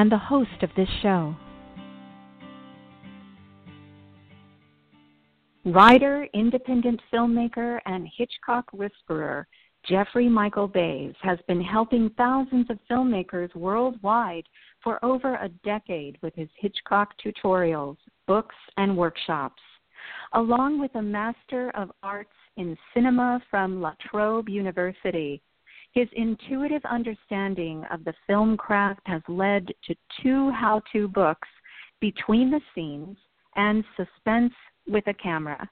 and the host of this show. Writer, independent filmmaker, and Hitchcock whisperer Jeffrey Michael Bays has been helping thousands of filmmakers worldwide for over a decade with his Hitchcock tutorials, books, and workshops. Along with a Master of Arts in Cinema from La Trobe University, his intuitive understanding of the film craft has led to two how to books, Between the Scenes and Suspense with a Camera,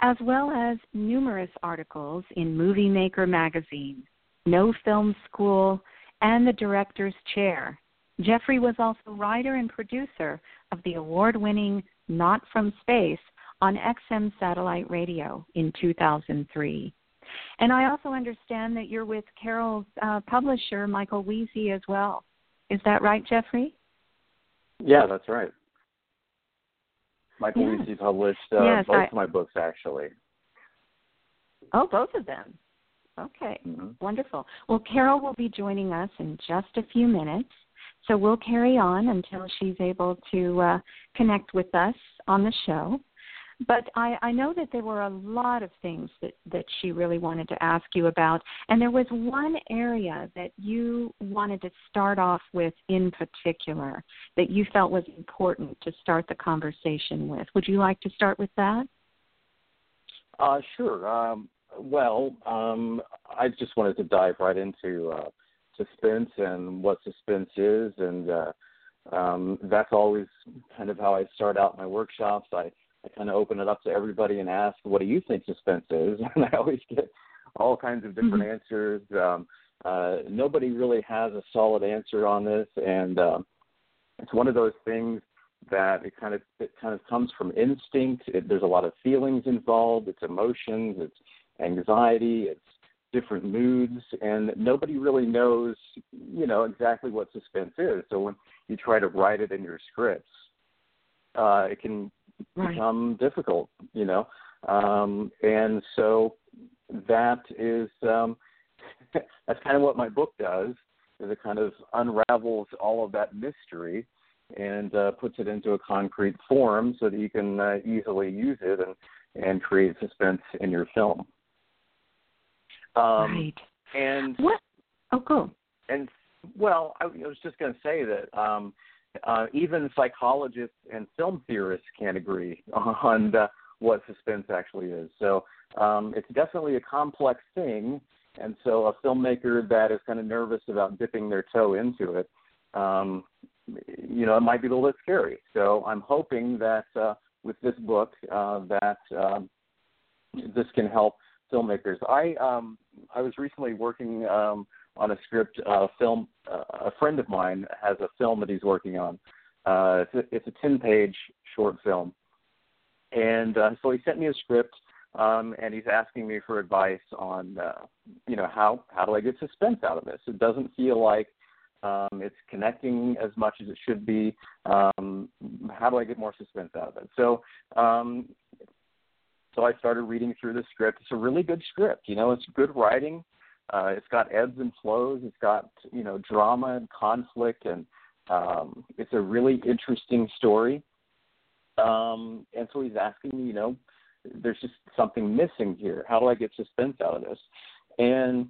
as well as numerous articles in Movie Maker magazine, No Film School, and The Director's Chair. Jeffrey was also writer and producer of the award winning Not From Space on XM Satellite Radio in 2003. And I also understand that you're with Carole's uh, publisher, Michael Wiese, as well. Is that right, Jeffrey? Yeah, that's right. Michael yes. Wiese published uh, yes, both I... of my books, actually. Oh, both of them. Okay, mm-hmm. wonderful. Well, Carole will be joining us in just a few minutes. So we'll carry on until she's able to uh, connect with us on the show. But I, I know that there were a lot of things that, that she really wanted to ask you about. And there was one area that you wanted to start off with in particular that you felt was important to start the conversation with. Would you like to start with that? Uh, sure. Um, well, um, I just wanted to dive right into uh, suspense and what suspense is. And uh, um, that's always kind of how I start out my workshops. I I kind of open it up to everybody and ask, "What do you think suspense is?" And I always get all kinds of different mm-hmm. answers. Um, uh, nobody really has a solid answer on this, and uh, it's one of those things that it kind of it kind of comes from instinct. It, there's a lot of feelings involved. It's emotions. It's anxiety. It's different moods, and nobody really knows, you know, exactly what suspense is. So when you try to write it in your scripts, uh, it can right. become difficult, you know. Um, and so that is um, that's kind of what my book does. Is it kind of unravels all of that mystery and uh, puts it into a concrete form so that you can uh, easily use it and and create suspense in your film. Um, right. And what? Oh, cool. And well, I, I was just going to say that um, uh, even psychologists and film theorists can't agree on uh, what suspense actually is. So um, it's definitely a complex thing. And so a filmmaker that is kind of nervous about dipping their toe into it, um, you know, it might be a little bit scary. So I'm hoping that uh, with this book uh, that um, this can help filmmakers. I um, I was recently working um, on a script uh, film. Uh, a friend of mine has a film that he's working on. Uh, it's, a, it's a 10 page short film. And so he sent me a script um, and he's asking me for advice on, you know, how, how do I get suspense out of this? It doesn't feel like um, it's connecting as much as it should be. Um, how do I get more suspense out of it? So, um, so I started reading through the script. It's a really good script. You know, it's good writing. Uh, it's got ebbs and flows. It's got you know drama and conflict, and um, it's a really interesting story. Um, and so he's asking me, you know, there's just something missing here. How do I get suspense out of this? And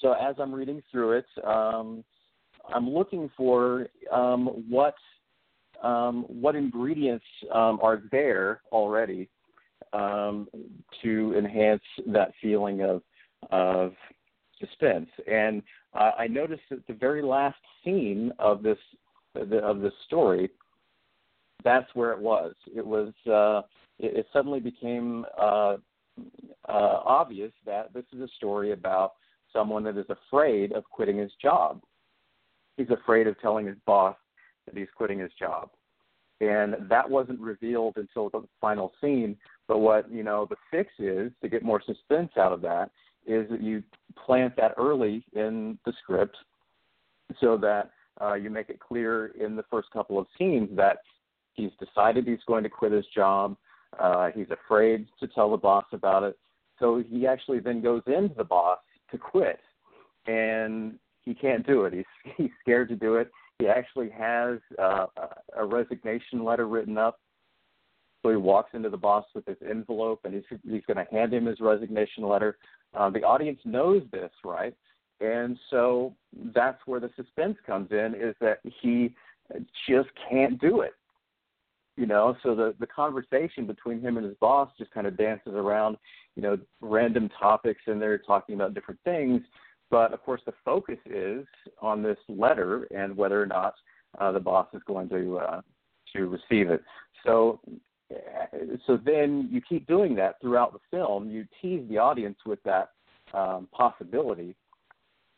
so as I'm reading through it, um, I'm looking for um, what um, what ingredients um, are there already um, to enhance that feeling of of suspense. And uh, I noticed that the very last scene of this of this story, that's where it was. It was. Uh, it, it suddenly became uh, uh, obvious that this is a story about someone that is afraid of quitting his job. He's afraid of telling his boss that he's quitting his job. And that wasn't revealed until the final scene. But what, you know, the fix is to get more suspense out of that is that you plant that early in the script so that uh, you make it clear in the first couple of scenes that he's decided he's going to quit his job. Uh, he's afraid to tell the boss about it. So he actually then goes into the boss to quit, and he can't do it. He's he's scared to do it. He actually has uh, a resignation letter written up. So he walks into the boss with this envelope, and he's he's going to hand him his resignation letter. Uh, the audience knows this, right? And so that's where the suspense comes in is that he just can't do it. You know, so the the conversation between him and his boss just kind of dances around, you know, random topics and they're talking about different things. But of course, the focus is on this letter and whether or not uh, the boss is going to uh, to receive it. So, so then you keep doing that throughout the film. You tease the audience with that um, possibility,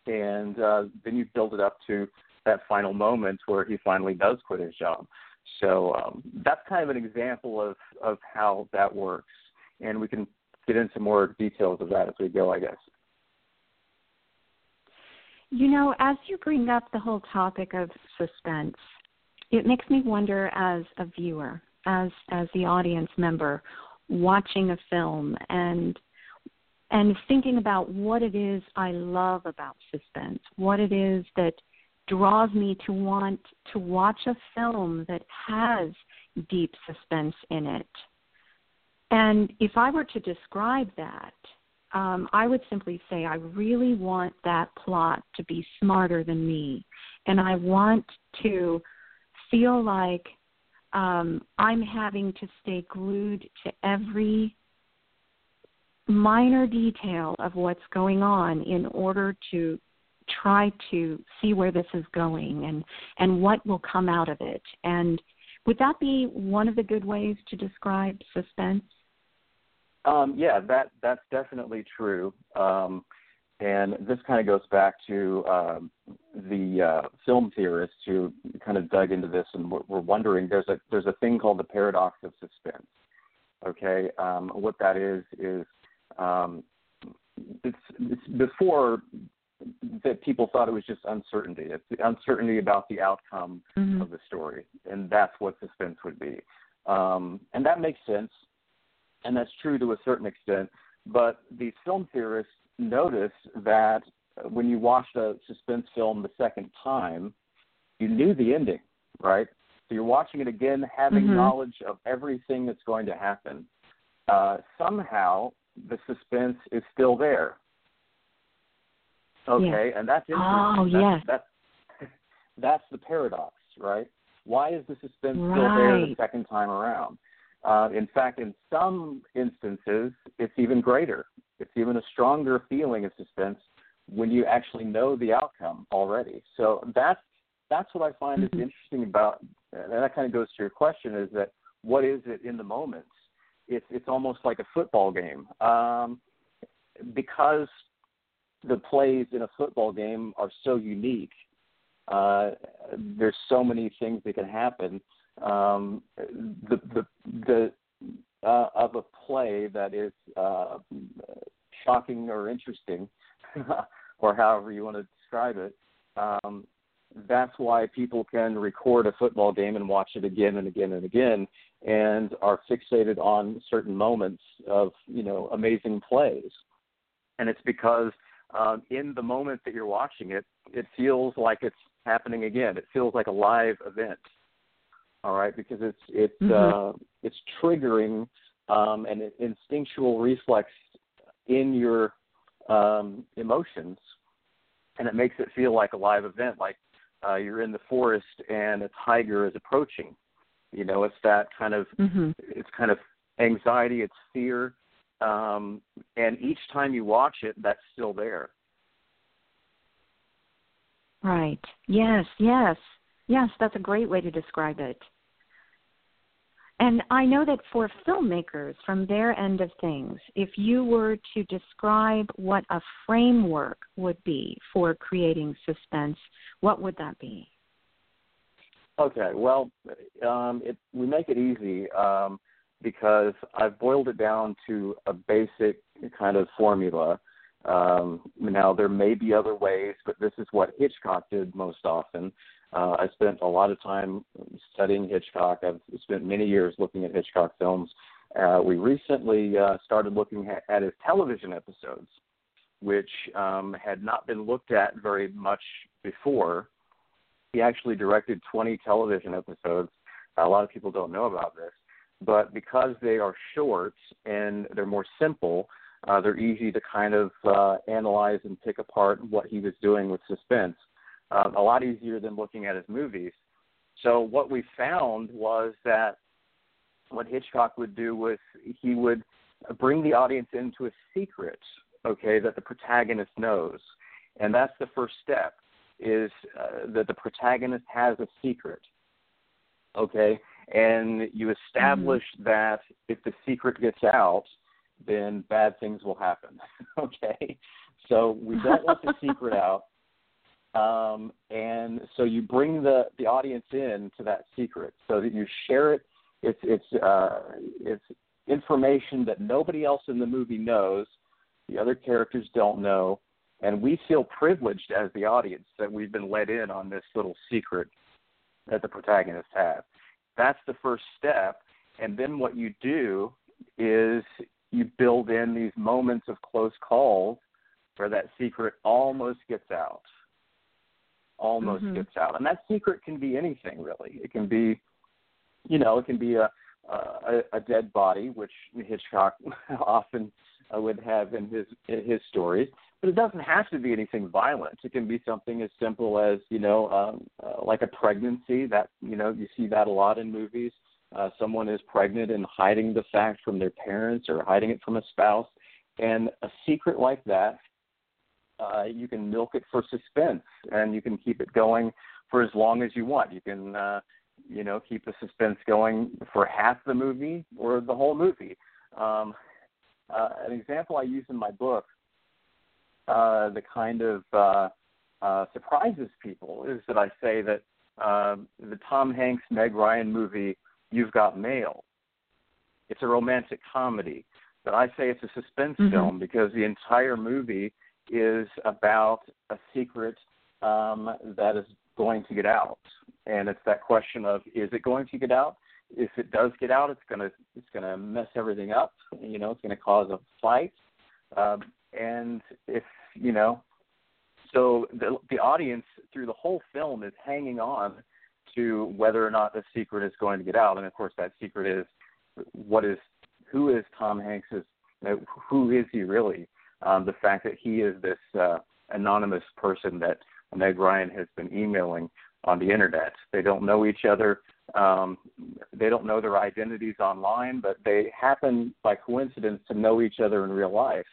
and uh, then you build it up to that final moment where he finally does quit his job. So um, that's kind of an example of of how that works, and we can get into more details of that as we go, I guess. You know, as you bring up the whole topic of suspense, it makes me wonder as a viewer, as as the audience member watching a film and and thinking about what it is I love about suspense, what it is that draws me to want to watch a film that has deep suspense in it. And if I were to describe that, um, I would simply say I really want that plot to be smarter than me. And I want to feel like um, I'm having to stay glued to every minor detail of what's going on in order to try to see where this is going and and what will come out of it. And would that be one of the good ways to describe suspense? Um, yeah that that's definitely true. Um, and this kind of goes back to um, the uh, film theorists who kind of dug into this and were, were wondering there's a there's a thing called the paradox of suspense okay um, what that is is um, it's, it's before that people thought it was just uncertainty. It's the uncertainty about the outcome mm-hmm. of the story, and that's what suspense would be. Um, and that makes sense, and that's true to a certain extent. But these film theorists noticed that when you watched a suspense film the second time, you knew the ending, right? So you're watching it again, having mm-hmm. knowledge of everything that's going to happen. Uh, somehow, the suspense is still there. Okay, yes. and that's interesting. Oh, that's, yes. That's, that's the paradox, right? Why is the suspense right. still there the second time around? Uh, in fact, in some instances, it's even greater. It's even a stronger feeling of suspense when you actually know the outcome already. So that's that's what I find mm-hmm. is interesting about, and that kind of goes to your question: is that what is it in the moment? it's it's almost like a football game um, because the plays in a football game are so unique. Uh, there's so many things that can happen. Um, the the the uh, of a play that is uh, shocking or interesting, or however you want to describe it. Um, that's why people can record a football game and watch it again and again and again and are fixated on certain moments of you know amazing plays and it's because um, in the moment that you're watching it it feels like it's happening again it feels like a live event all right because it's it's mm-hmm. uh, it's triggering um, an instinctual reflex in your um, emotions and it makes it feel like a live event like uh, you're in the forest and a tiger is approaching. You know, it's that kind of mm-hmm. it's kind of anxiety, it's fear, um, and each time you watch it, that's still there. Right. Yes. Yes. Yes. That's a great way to describe it. And I know that for filmmakers, from their end of things, if you were to describe what a framework would be for creating suspense, what would that be? Okay, well, um, it, we make it easy um, because I've boiled it down to a basic kind of formula. Um, now, there may be other ways, but this is what Hitchcock did most often. Uh, I spent a lot of time studying Hitchcock. I've spent many years looking at Hitchcock films. Uh, we recently uh, started looking at, at his television episodes, which um, had not been looked at very much before. He actually directed 20 television episodes. A lot of people don't know about this, but because they are short and they're more simple, uh, they're easy to kind of uh, analyze and pick apart what he was doing with suspense. Um, a lot easier than looking at his movies. So what we found was that what Hitchcock would do was he would bring the audience into a secret, okay, that the protagonist knows, and that's the first step is uh, that the protagonist has a secret, okay, and you establish mm-hmm. that if the secret gets out, then bad things will happen, okay. So we don't want the secret out. Um, and so you bring the, the audience in to that secret so that you share it. It's, it's, uh, it's information that nobody else in the movie knows, the other characters don't know, and we feel privileged as the audience that we've been let in on this little secret that the protagonists have. That's the first step. And then what you do is you build in these moments of close calls where that secret almost gets out almost mm-hmm. gets out. And that secret can be anything really. It can be, you know, it can be a a, a dead body, which Hitchcock often uh, would have in his in his stories. But it doesn't have to be anything violent. It can be something as simple as you know, um, uh, like a pregnancy. That you know, you see that a lot in movies. Uh, someone is pregnant and hiding the fact from their parents or hiding it from a spouse. And a secret like that uh, you can milk it for suspense, and you can keep it going for as long as you want. You can, uh, you know, keep the suspense going for half the movie or the whole movie. Um, uh, an example I use in my book, uh, the kind of uh, uh, surprises people, is that I say that uh, the Tom Hanks Meg Ryan movie You've Got Mail. It's a romantic comedy, but I say it's a suspense mm-hmm. film because the entire movie is about a secret um, that is going to get out, and it's that question of is it going to get out? If it does get out, it's gonna it's gonna mess everything up. You know, it's gonna cause a fight, um, and if you know, so the the audience through the whole film is hanging on to whether or not the secret is going to get out, and of course that secret is what is who is Tom Hanks's who is he really? Um, the fact that he is this uh, anonymous person that Meg Ryan has been emailing on the internet. They don't know each other. Um, they don't know their identities online, but they happen by coincidence to know each other in real life,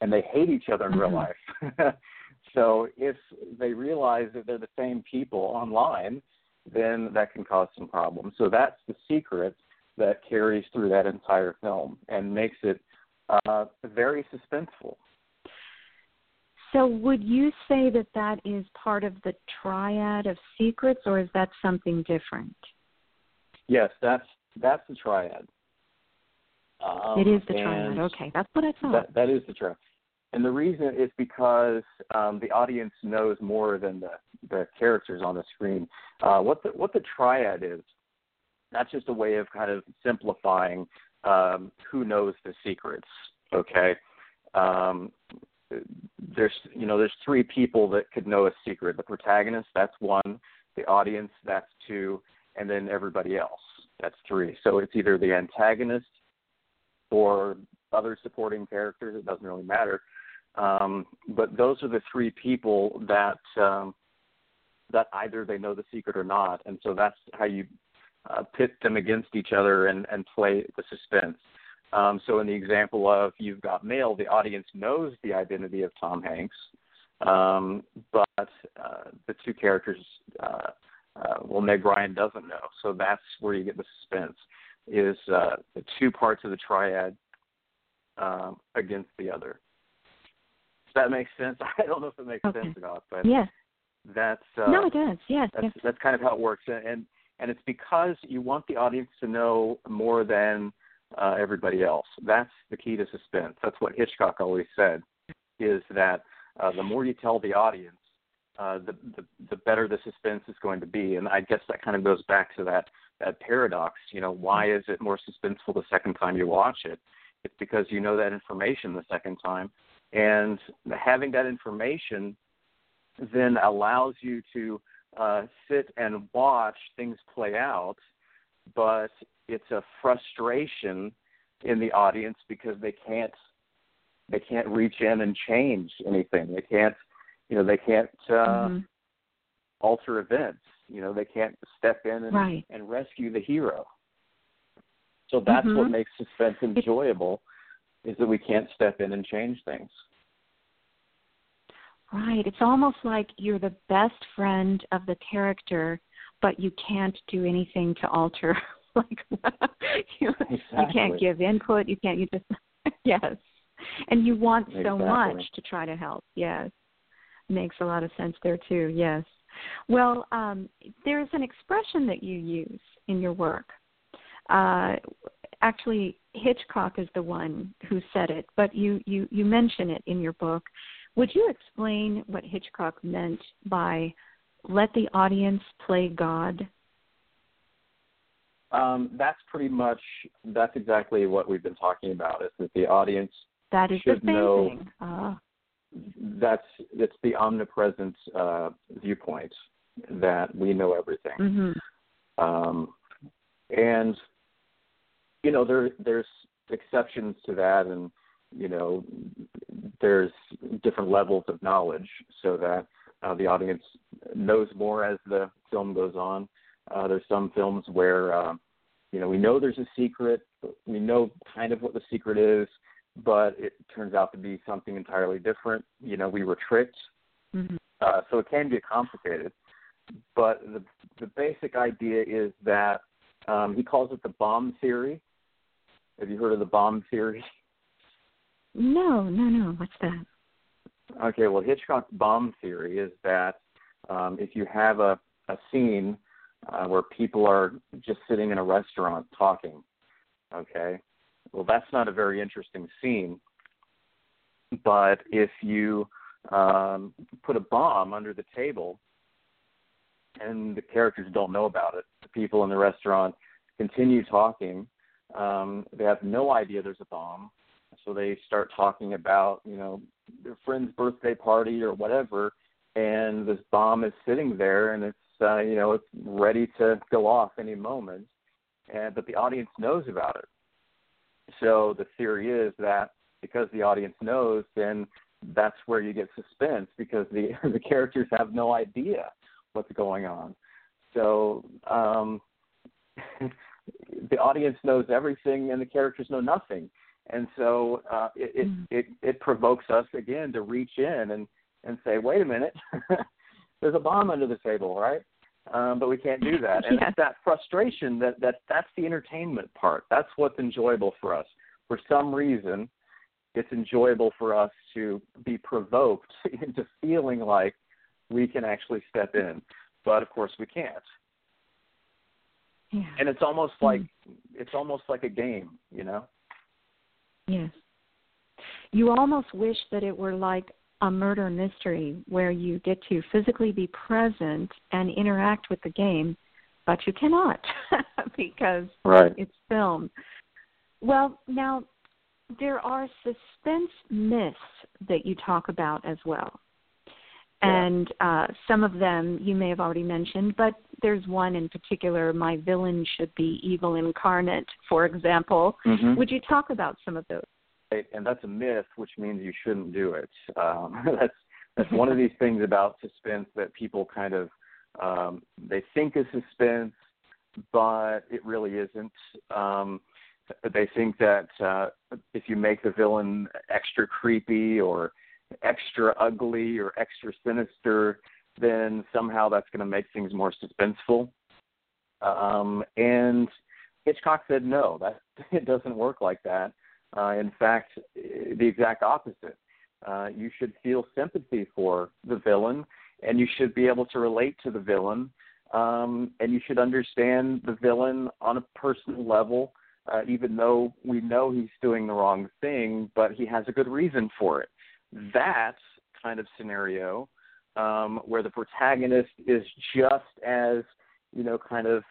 and they hate each other in mm-hmm. real life. so if they realize that they're the same people online, then that can cause some problems. So that's the secret that carries through that entire film and makes it uh, very suspenseful. So, would you say that that is part of the triad of secrets, or is that something different? Yes, that's that's the triad. Um, it is the triad. Okay, that's what I thought. That, that is the triad, and the reason is because um, the audience knows more than the the characters on the screen. Uh, what the what the triad is, that's just a way of kind of simplifying um, who knows the secrets. Okay, um, there's you know there's three people that could know a secret. The protagonist, that's one. The audience, that's two, and then everybody else, that's three. So it's either the antagonist or other supporting characters. It doesn't really matter. Um, but those are the three people that um, that either they know the secret or not, and so that's how you uh, pit them against each other and, and play the suspense. Um, so in the example of You've Got Mail, the audience knows the identity of Tom Hanks, um, but uh, the two characters, uh, uh, well, Meg Ryan doesn't know. So that's where you get the suspense, is uh, the two parts of the triad um, against the other. Does that make sense? I don't know if it makes okay. sense or not, but yes, That's uh, no, it does. Yes, that's yes. that's kind of how it works, and and it's because you want the audience to know more than uh, everybody else. That's the key to suspense. That's what Hitchcock always said, is that uh, the more you tell the audience, uh, the, the the better the suspense is going to be. And I guess that kind of goes back to that that paradox. You know, why is it more suspenseful the second time you watch it? It's because you know that information the second time, and having that information then allows you to uh, sit and watch things play out, but it's a frustration in the audience because they can't they can't reach in and change anything. They can't you know they can't uh, mm-hmm. alter events. You know they can't step in and, right. and rescue the hero. So that's mm-hmm. what makes suspense enjoyable, is that we can't step in and change things. Right. It's almost like you're the best friend of the character, but you can't do anything to alter. like you, exactly. you can't give input. You can't. You just yes, and you want exactly. so much to try to help. Yes, makes a lot of sense there too. Yes. Well, um, there's an expression that you use in your work. Uh, actually, Hitchcock is the one who said it, but you you you mention it in your book would you explain what Hitchcock meant by let the audience play God? Um, that's pretty much that's exactly what we've been talking about. Is that the audience that is should the same know thing. Uh, that's it's the omnipresent uh, viewpoint that we know everything. Mm-hmm. Um, and you know there there's exceptions to that, and you know there's different levels of knowledge so that uh, the audience knows more as the film goes on. Uh, there's some films where uh, you know we know there's a secret, we know kind of what the secret is, but it turns out to be something entirely different. You know, we were tricked, mm-hmm. uh, so it can be complicated. But the the basic idea is that um, he calls it the bomb theory. Have you heard of the bomb theory? No, no, no. What's that? Okay, well, Hitchcock's bomb theory is that um, if you have a, a scene uh, where people are just sitting in a restaurant talking, okay, well, that's not a very interesting scene. But if you um, put a bomb under the table and the characters don't know about it, the people in the restaurant continue talking, um, they have no idea there's a bomb, so they start talking about, you know, their friend's birthday party or whatever, and this bomb is sitting there and it's, uh, you know, it's ready to go off any moment, and but the audience knows about it. So the theory is that because the audience knows, then that's where you get suspense because the the characters have no idea what's going on. So um, the audience knows everything and the characters know nothing and so uh, it, it, mm. it it provokes us again to reach in and and say, wait a minute, there's a bomb under the table, right? Um, but we can't do that, and it's that frustration that that that's the entertainment part. That's what's enjoyable for us. For some reason, it's enjoyable for us to be provoked into feeling like we can actually step in, but of course we can't. Yeah. And it's almost like mm. it's almost like a game, you know. Yes. You almost wish that it were like a murder mystery where you get to physically be present and interact with the game, but you cannot because right. it's film. Well, now there are suspense myths that you talk about as well. Yeah. And uh, some of them you may have already mentioned, but there's one in particular, my villain should be evil incarnate, for example. Mm-hmm. Would you talk about some of those? And that's a myth, which means you shouldn't do it. Um, that's that's one of these things about suspense that people kind of um, they think is suspense, but it really isn't. Um, they think that uh, if you make the villain extra creepy or extra ugly or extra sinister, then somehow that's going to make things more suspenseful. Um, and Hitchcock said no, that it doesn't work like that. Uh, in fact, the exact opposite. Uh, you should feel sympathy for the villain, and you should be able to relate to the villain, um, and you should understand the villain on a personal level, uh, even though we know he's doing the wrong thing, but he has a good reason for it. That kind of scenario, um, where the protagonist is just as you know, kind of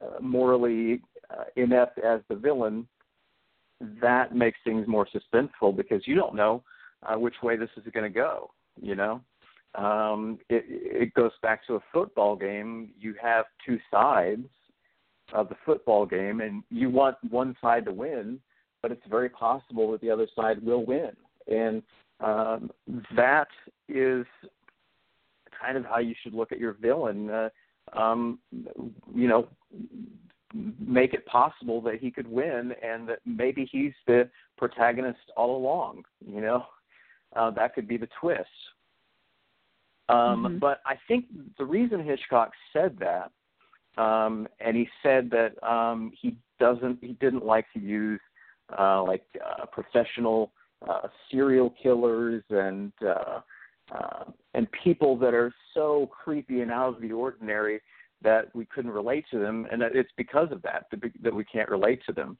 uh, morally uh, inept as the villain, that makes things more suspenseful because you don't know uh, which way this is going to go. You know, um, it, it goes back to a football game. You have two sides of the football game, and you want one side to win, but it's very possible that the other side will win, and um, that is kind of how you should look at your villain. Uh, um, you know, make it possible that he could win and that maybe he's the protagonist all along. You know, uh, that could be the twist. Um, mm-hmm. But I think the reason Hitchcock said that, um, and he said that um, he doesn't, he didn't like to use uh, like uh, professional uh, serial killers and uh, uh, and people that are so creepy and out of the ordinary that we couldn't relate to them, and it's because of that that we can't relate to them.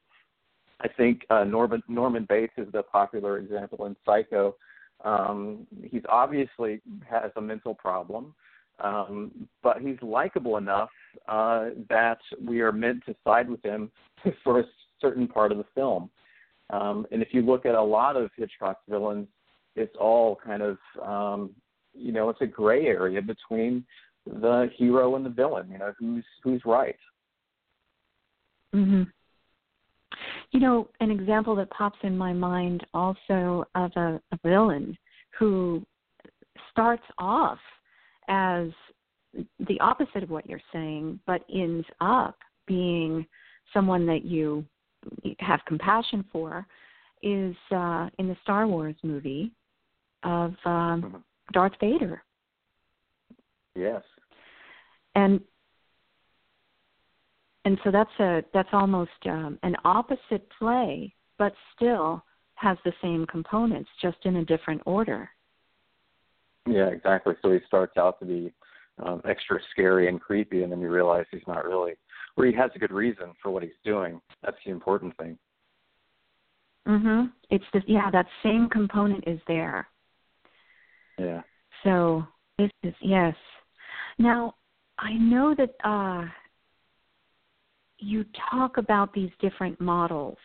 I think uh, Norman Norman Bates is the popular example in Psycho. Um, he's obviously has a mental problem, um, but he's likable enough uh, that we are meant to side with him for a certain part of the film. Um, and if you look at a lot of Hitchcock's villains, it's all kind of um, you know it's a gray area between the hero and the villain. You know who's who's right. Mhm. You know, an example that pops in my mind also of a, a villain who starts off as the opposite of what you're saying, but ends up being someone that you have compassion for, is uh, in the Star Wars movie of um, mm-hmm. Darth Vader. Yes. And and so that's a that's almost um, an opposite play, but still has the same components, just in a different order. Yeah, exactly. So he starts out to be um, extra scary and creepy, and then you realize he's not really, or he has a good reason for what he's doing. That's the important thing. Mhm. It's the yeah that same component is there. Yeah. So this is yes. Now I know that uh, you talk about these different models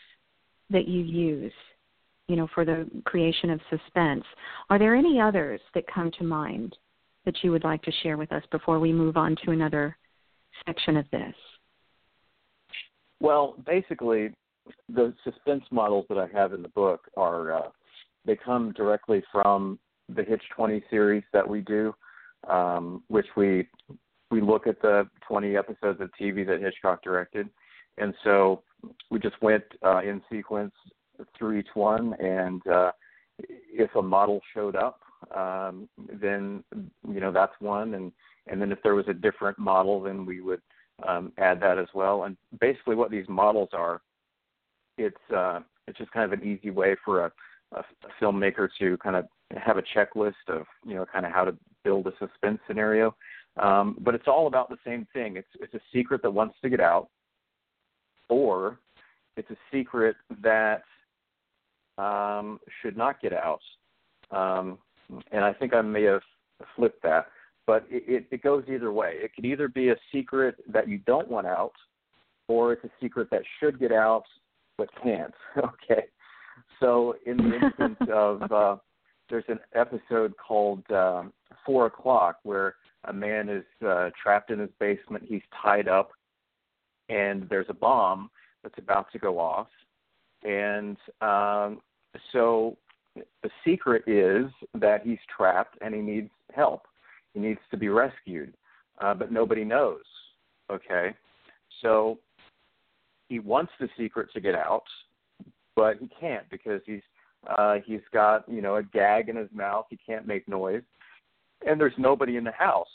that you use, you know, for the creation of suspense. Are there any others that come to mind that you would like to share with us before we move on to another section of this? Well, basically, the suspense models that I have in the book are uh, they come directly from the Hitch 20 series that we do, um, which we we look at the 20 episodes of TV that Hitchcock directed, and so we just went uh, in sequence through each one, and uh, if a model showed up, um, then you know that's one, and and then if there was a different model, then we would um, add that as well. And basically, what these models are, it's uh, it's just kind of an easy way for a, a, a filmmaker to kind of have a checklist of you know kind of how to build a suspense scenario. Um, but it's all about the same thing. It's it's a secret that wants to get out, or it's a secret that um, should not get out. Um, and I think I may have flipped that, but it, it, it goes either way. It could either be a secret that you don't want out, or it's a secret that should get out but can't. okay. So in the instance of uh, there's an episode called um, Four O'clock where a man is uh, trapped in his basement. He's tied up, and there's a bomb that's about to go off. And um, so the secret is that he's trapped and he needs help. He needs to be rescued, uh, but nobody knows. Okay, so he wants the secret to get out, but he can't because he's uh, he's got you know a gag in his mouth. He can't make noise, and there's nobody in the house.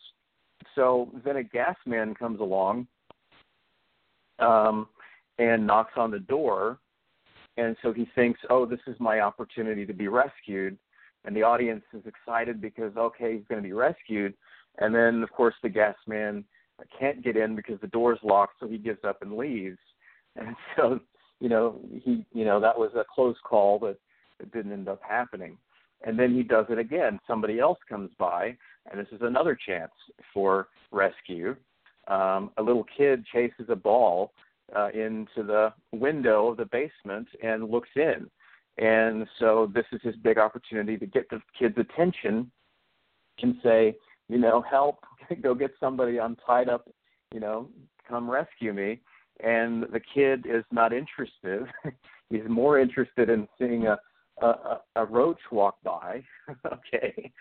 So then a gas man comes along um, and knocks on the door, and so he thinks, oh, this is my opportunity to be rescued. And the audience is excited because okay, he's going to be rescued, and then of course the gas man can't get in because the door's locked, so he gives up and leaves. And so, you know, he, you know, that was a close call that, that didn't end up happening. And then he does it again. Somebody else comes by, and this is another chance for rescue. Um, a little kid chases a ball uh, into the window of the basement and looks in. And so this is his big opportunity to get the kid's attention and say, you know, help, go get somebody. I'm tied up, you know, come rescue me. And the kid is not interested. He's more interested in seeing a a, a roach walk by. okay,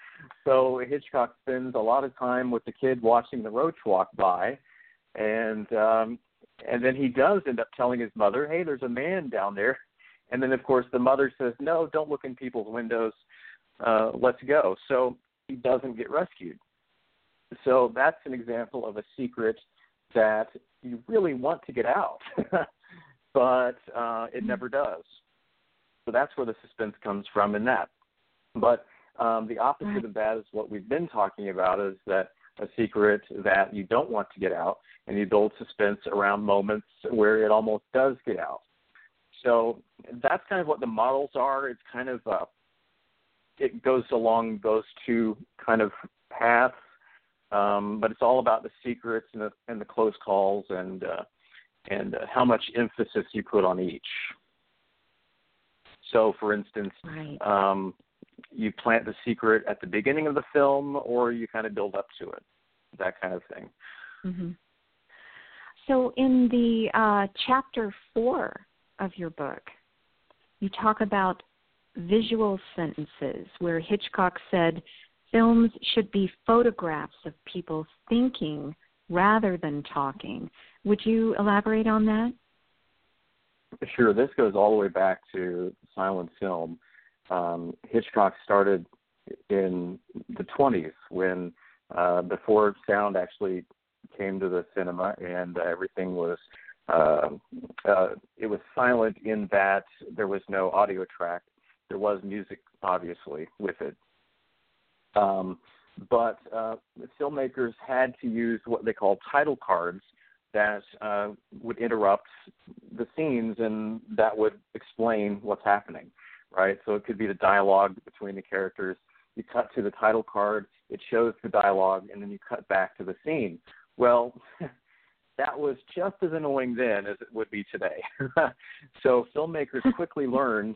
so Hitchcock spends a lot of time with the kid watching the roach walk by, and um, and then he does end up telling his mother, "Hey, there's a man down there." And then, of course, the mother says, "No, don't look in people's windows. Uh, let's go." So he doesn't get rescued. So that's an example of a secret that you really want to get out, but uh, it never does. So that's where the suspense comes from in that. But um, the opposite of that is what we've been talking about is that a secret that you don't want to get out, and you build suspense around moments where it almost does get out. So that's kind of what the models are. It's kind of uh, it goes along those two kind of paths, um, but it's all about the secrets and the, and the close calls and uh, and uh, how much emphasis you put on each. So, for instance, right. um, you plant the secret at the beginning of the film, or you kind of build up to it, that kind of thing. Mm-hmm. So, in the uh, chapter four of your book, you talk about visual sentences, where Hitchcock said films should be photographs of people thinking rather than talking. Would you elaborate on that? Sure. This goes all the way back to silent film. Um, Hitchcock started in the 20s when uh, before sound actually came to the cinema and uh, everything was uh, uh, it was silent in that there was no audio track. There was music, obviously, with it. Um, but uh, filmmakers had to use what they call title cards that uh, would interrupt the scenes and that would explain what's happening, right? So it could be the dialogue between the characters. You cut to the title card, it shows the dialogue, and then you cut back to the scene. Well, that was just as annoying then as it would be today. so filmmakers quickly learned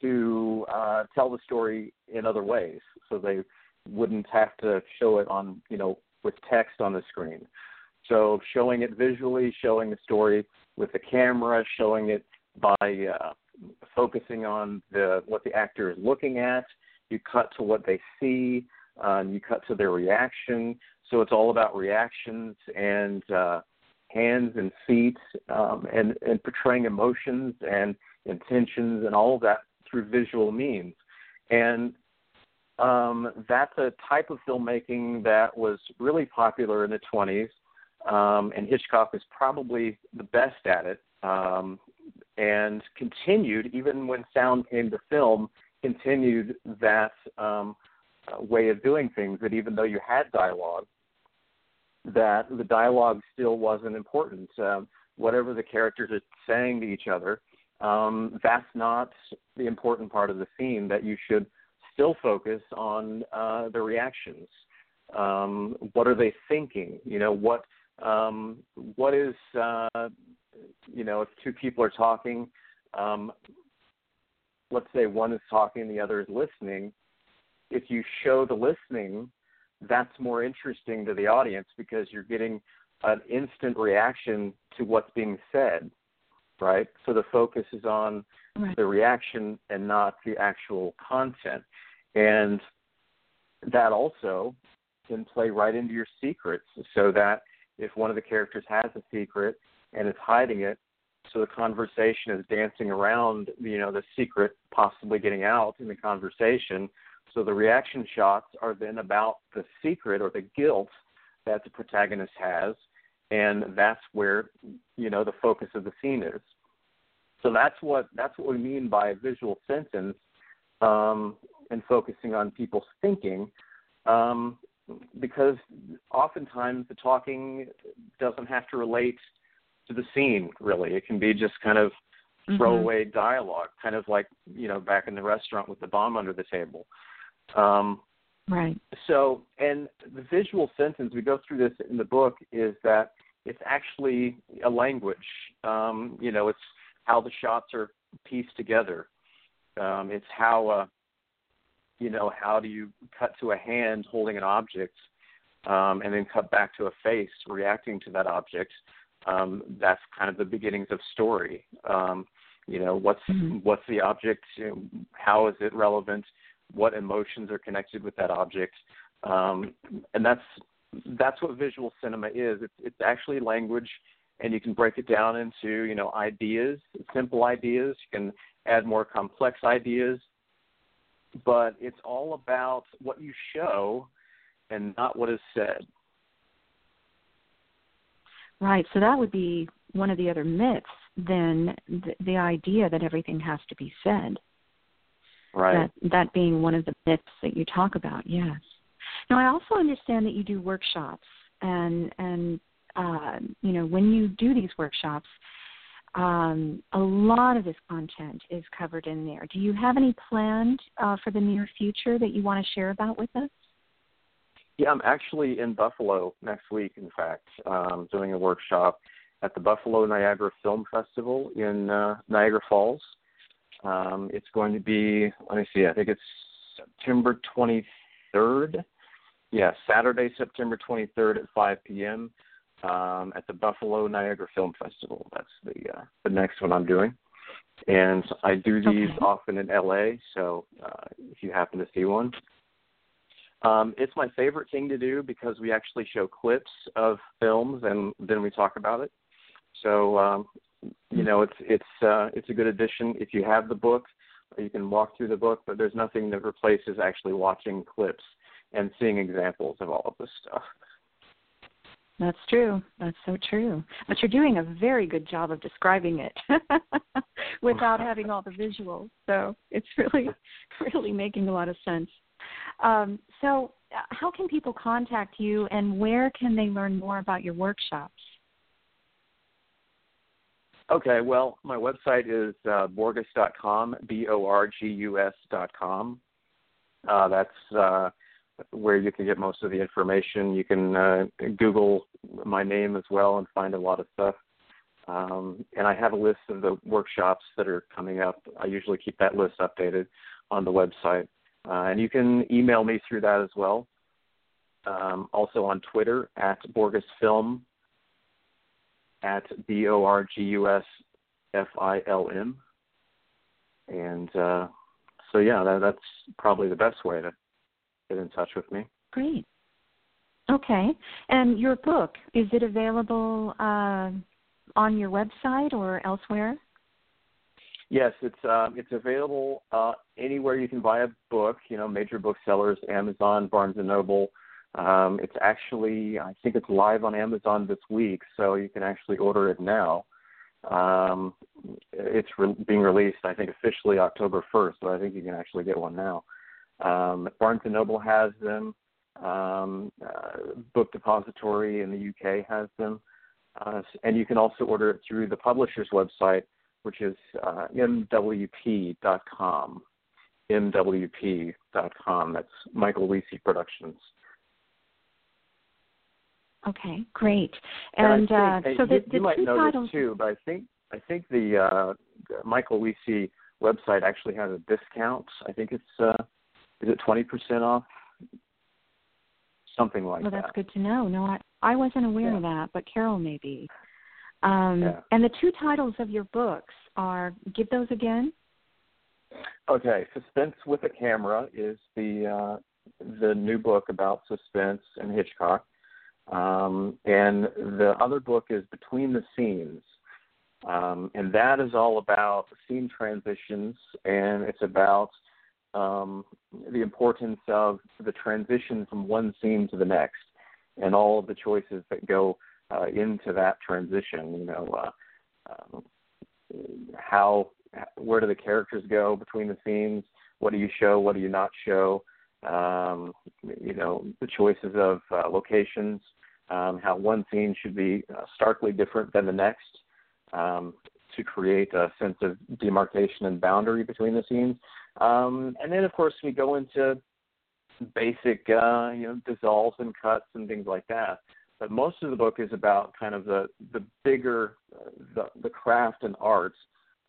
to uh, tell the story in other ways, so they wouldn't have to show it on, you know, with text on the screen. So showing it visually, showing the story with the camera, showing it by uh, focusing on the what the actor is looking at. You cut to what they see. Um, you cut to their reaction. So it's all about reactions and uh, hands and feet um, and, and portraying emotions and intentions and all of that through visual means. And um, that's a type of filmmaking that was really popular in the 20s um, and Hitchcock was probably the best at it, um, and continued even when sound came to film, continued that um, uh, way of doing things. That even though you had dialogue, that the dialogue still wasn't important. Um, whatever the characters are saying to each other, um, that's not the important part of the scene. That you should still focus on uh, the reactions. Um, what are they thinking? You know what um, what is uh, you know if two people are talking um, let's say one is talking the other is listening if you show the listening that's more interesting to the audience because you're getting an instant reaction to what's being said right so the focus is on right. the reaction and not the actual content and that also can play right into your secrets so that if one of the characters has a secret and is hiding it, so the conversation is dancing around, you know, the secret possibly getting out in the conversation. So the reaction shots are then about the secret or the guilt that the protagonist has, and that's where you know the focus of the scene is. So that's what that's what we mean by visual sentence um, and focusing on people's thinking. Um, because oftentimes the talking doesn't have to relate to the scene really. It can be just kind of Mm-hmm. throwaway dialogue, kind of like you know back in the restaurant with the bomb under the table. Um, Right. so, and the visual sentence, we go through this in the book, is that it's actually a language. Um, you know, it's how the shots are pieced together. Um, it's how, uh, you know, how do you cut to a hand holding an object um, and then cut back to a face reacting to that object. Um, that's kind of the beginnings of story. Um, you know, what's Mhm. what's the object? You know, how is it relevant? What emotions are connected with that object, um, and that's that's what visual cinema is. It's it's actually language, and you can break it down into you know ideas, simple ideas. You can add more complex ideas, but it's all about what you show and not what is said. Right. So that would be one of the other myths. Then the, the idea that everything has to be said. Right. That that being one of the myths that you talk about. Yes. Now I also understand that you do workshops, and and uh, you know when you do these workshops, um, a lot of this content is covered in there. Do you have any planned uh, for the near future that you want to share about with us? Yeah, I'm actually in Buffalo next week. In fact, um, doing a workshop at the Buffalo Niagara Film Festival in uh, Niagara Falls. Um, it's going to be, let me see, I think it's September 23rd. Yeah, Saturday, September 23rd at 5 p.m. Um, at the Buffalo Niagara Film Festival. That's the uh, the next one I'm doing, and I do these Okay. often in LA. So uh, if you happen to see one, um, it's my favorite thing to do because we actually show clips of films and then we talk about it. So um, you know, it's it's uh, it's a good addition if you have the book. You can walk through the book, but there's nothing that replaces actually watching clips and seeing examples of all of this stuff. That's true. That's so true. But you're doing a very good job of describing it without having all the visuals. So it's really, really making a lot of sense. Um, so, uh, how can people contact you, and where can they learn more about your workshops? Okay, well, my website is uh, borgus.com, B-O-R-G-U-S dot com. Uh, that's uh, where you can get most of the information. You can uh, Google my name as well and find a lot of stuff. Um, and I have a list of the workshops that are coming up. I usually keep that list updated on the website. Uh, and you can email me through that as well. Um, also on Twitter at BorgusFilm at B O R G U S F I L M. And uh, so, yeah, that, that's probably the best way to get in touch with me. Great. Okay. And your book, is it available uh, on your website or elsewhere? Yes, it's uh, it's available uh, anywhere you can buy a book. You know, major booksellers, Amazon, Barnes and Noble. Um, it's actually, I think it's live on Amazon this week, so you can actually order it now. Um, it's re- being released, I think, officially October 1st, but I think you can actually get one now. Um, Barnes and Noble has them. Um, uh, Book Depository in the UK has them, uh, and you can also order it through the publisher's website, which is uh, mwp.com. mwp.com. That's Michael Wiese Productions. Okay, great. And, And, I uh, so the, you, the you might know titles. too, but I think I think the uh, Michael Wiese website actually has a discount. I think it's uh, is it twenty percent off, something like that. Well, that's that. good to know. No, I, I wasn't aware of that, but Carole may be. Um, Yeah. And the two titles of your books are, give those again? Okay, Suspense with a Camera is the uh, the new book about suspense and Hitchcock, um, and the other book is Between the Scenes, um, and that is all about scene transitions, and it's about um, the importance of the transition from one scene to the next, and all of the choices that go uh, into that transition. You know, uh, um, how where do the characters go between the scenes? What do you show? What do you not show? Um, you know, the choices of uh, locations, um, how one scene should be uh, starkly different than the next um, to create a sense of demarcation and boundary between the scenes. Um, and then, of course, we go into basic, uh, you know, dissolves and cuts and things like that. But most of the book is about kind of the the bigger, uh, the the craft and arts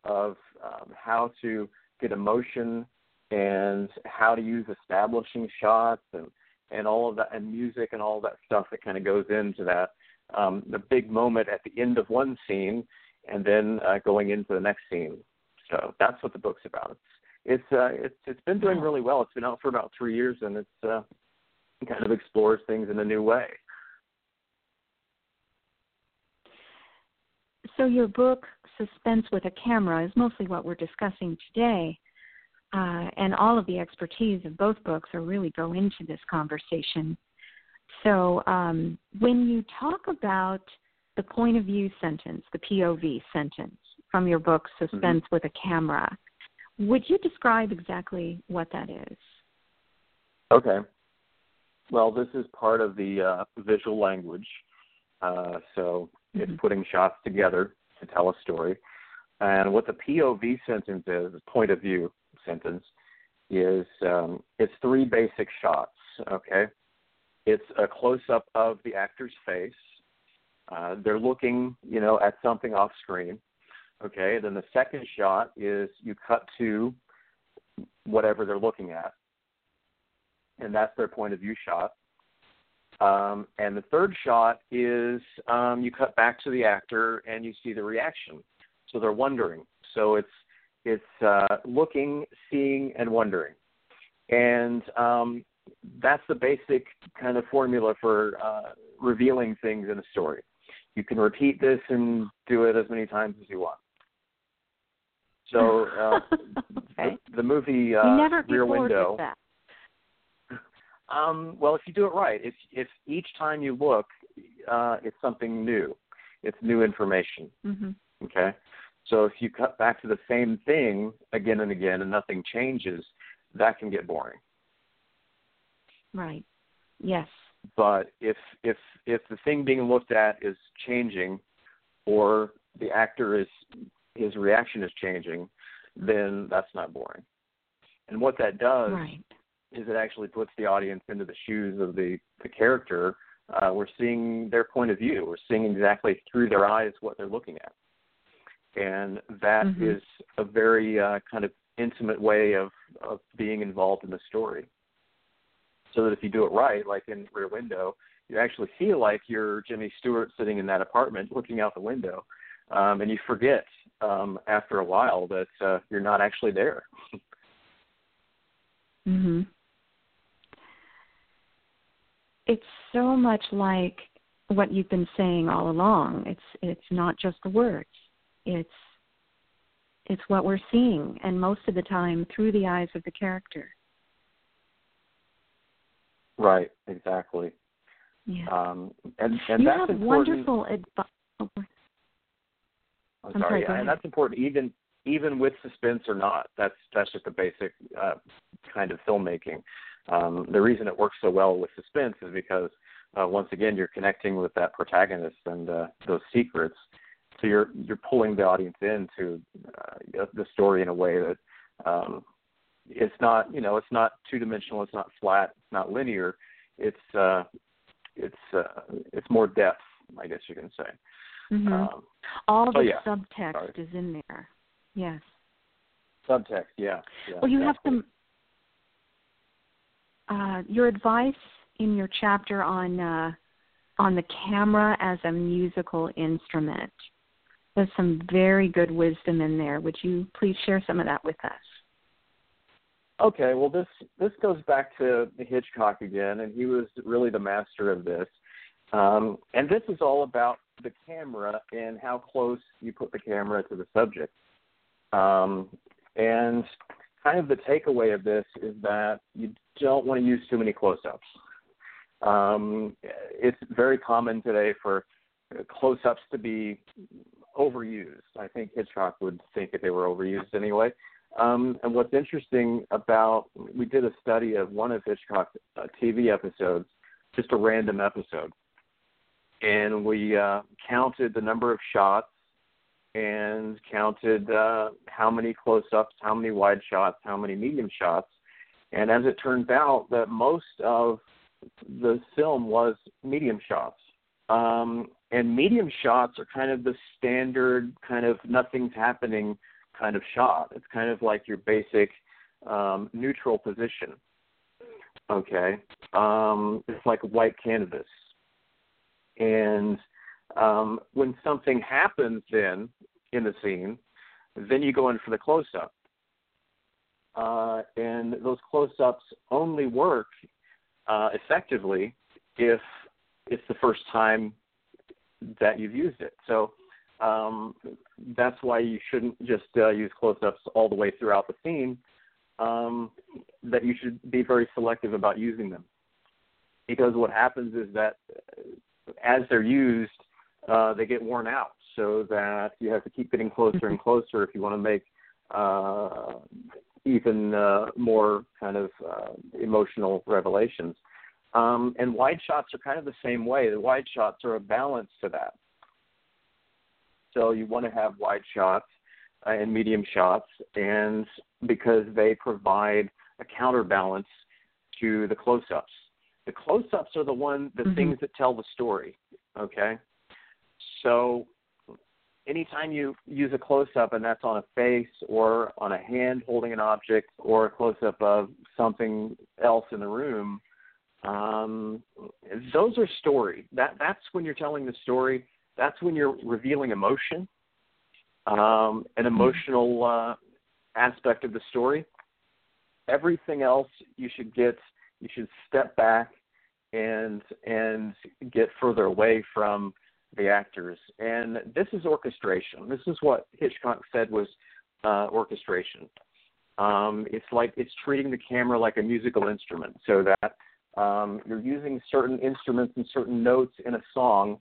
of um, how to get emotion and how to use establishing shots and and all of that and music and all that stuff that kind of goes into that um, the big moment at the end of one scene and then uh, going into the next scene. So that's what the book's about. It's it's uh, it's it's been doing really well. It's been out for about three years and it's uh, kind of explores things in a new way. So your book Suspense with a Camera is mostly what we're discussing today uh, and all of the expertise of both books are really go into this conversation. So um, when you talk about the point of view sentence, the POV sentence from your book Suspense mm-hmm. with a Camera, would you describe exactly what that is? Okay. Well, this is part of the uh, visual language. Uh, so mm-hmm. it's putting shots together to tell a story. And what the POV sentence is, point of view, sentence is um, it's three basic shots. Okay, it's a close up of the actor's face. Uh, they're looking, you know, at something off screen. Okay, then the second shot is you cut to whatever they're looking at, and that's their point of view shot. Um, and the third shot is um, you cut back to the actor and you see the reaction. So they're wondering. So it's it's uh, looking, seeing, and wondering, and um, that's the basic kind of formula for uh, revealing things in a story. You can repeat this and do it as many times as you want. So uh, okay. the, the movie uh, Rear Window. Um, well, if you do it right, if if each time you look, uh, it's something new, it's new information. Mm-hmm. Okay, so if you cut back to the same thing again and again and nothing changes, that can get boring. Right. Yes. But if if if the thing being looked at is changing or the actor is his reaction is changing, then that's not boring. And what that does right. is it actually puts the audience into the shoes of the the character. Uh, we're seeing their point of view. We're seeing exactly through their eyes what they're looking at and that mm-hmm. is a very uh, kind of intimate way of of being involved in the story. So that if you do it right, like in Rear Window, you actually feel like you're Jimmy Stewart sitting in that apartment looking out the window, um, and you forget um, after a while that uh, you're not actually there. mhm. It's so much like what you've been saying all along. It's it's not just the words it's it's what we're seeing and most of the time through the eyes of the character. Right exactly. Yeah. Um and and you that's have important. wonderful advice oh, I'm, I'm sorry, sorry and that's important even even with suspense or not that's that's just a basic uh kind of filmmaking. Um the reason it works so well with suspense is because uh, once again you're connecting with that protagonist and uh, those secrets so you're you're pulling the audience into uh, the story in a way that um, it's not you know it's not two dimensional, it's not flat, it's not linear. It's uh, it's uh, it's more depth, I guess you can say. Mm-hmm. Um, All the yeah. subtext Sorry. is in there. Yes. Subtext, yeah. yeah well, you exactly. have some. Uh, your advice in your chapter on uh, on the camera as a musical instrument there's some very good wisdom in there. Would you please share some of that with us? Okay, well this this goes back to Hitchcock again, and he was really the master of this. Um, and this is all about the camera and how close you put the camera to the subject. Um, and kind of the takeaway of this is that you don't want to use too many close-ups. Um, it's very common today for close-ups to be overused. I think Hitchcock would think that they were overused anyway. Um, and what's interesting about we did a study of one of Hitchcock's uh, TV episodes, just a random episode, and we uh, counted the number of shots and counted uh, how many close-ups, how many wide shots, how many medium shots, and as it turns out, that most of the film was medium shots. Um, and medium shots are kind of the standard kind of nothing's happening kind of shot. It's kind of like your basic um, neutral position. Okay, um, it's like white canvas, and um, when something happens, then in the scene, then you go in for the close up, uh, and those close ups only work uh, effectively if it's the first time that you've used it. So um, that's why you shouldn't just uh, use close-ups all the way throughout the scene. Um, that you should be very selective about using them, because what happens is that uh, as they're used, uh, they get worn out, so that you have to keep getting closer and closer if you want to make uh, even uh, more kind of uh, emotional revelations. Um, and wide shots are kind of the same way. The wide shots are a balance to that. So you want to have wide shots uh, and medium shots, and because they provide a counterbalance to the close-ups. The close-ups are the one, the mm-hmm. things that tell the story. Okay, so anytime you use a close-up and that's on a face or on a hand holding an object or a close-up of something else in the room, um, those are story. That that's when you're telling the story that's when you're revealing emotion, um, an mm-hmm. emotional uh, aspect of the story. Everything else you should get, you should step back and and get further away from the actors. And this is orchestration. This is what Hitchcock said was uh, orchestration. Um, it's like it's treating the camera like a musical instrument, so that um, you're using certain instruments and certain notes in a song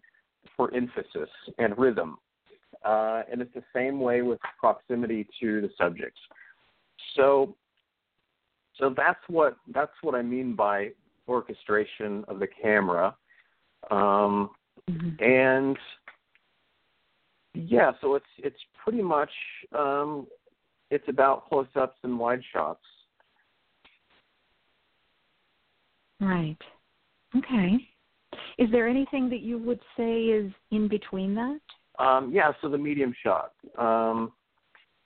for emphasis and rhythm. Uh, and it's the same way with proximity to the subjects. So, so that's what that's what I mean by orchestration of the camera. Um, mm-hmm. And yeah, so it's it's pretty much um, it's about close-ups and wide shots. Right. Okay. Is there anything that you would say is in between that? Um, yeah, so the medium shot. Um,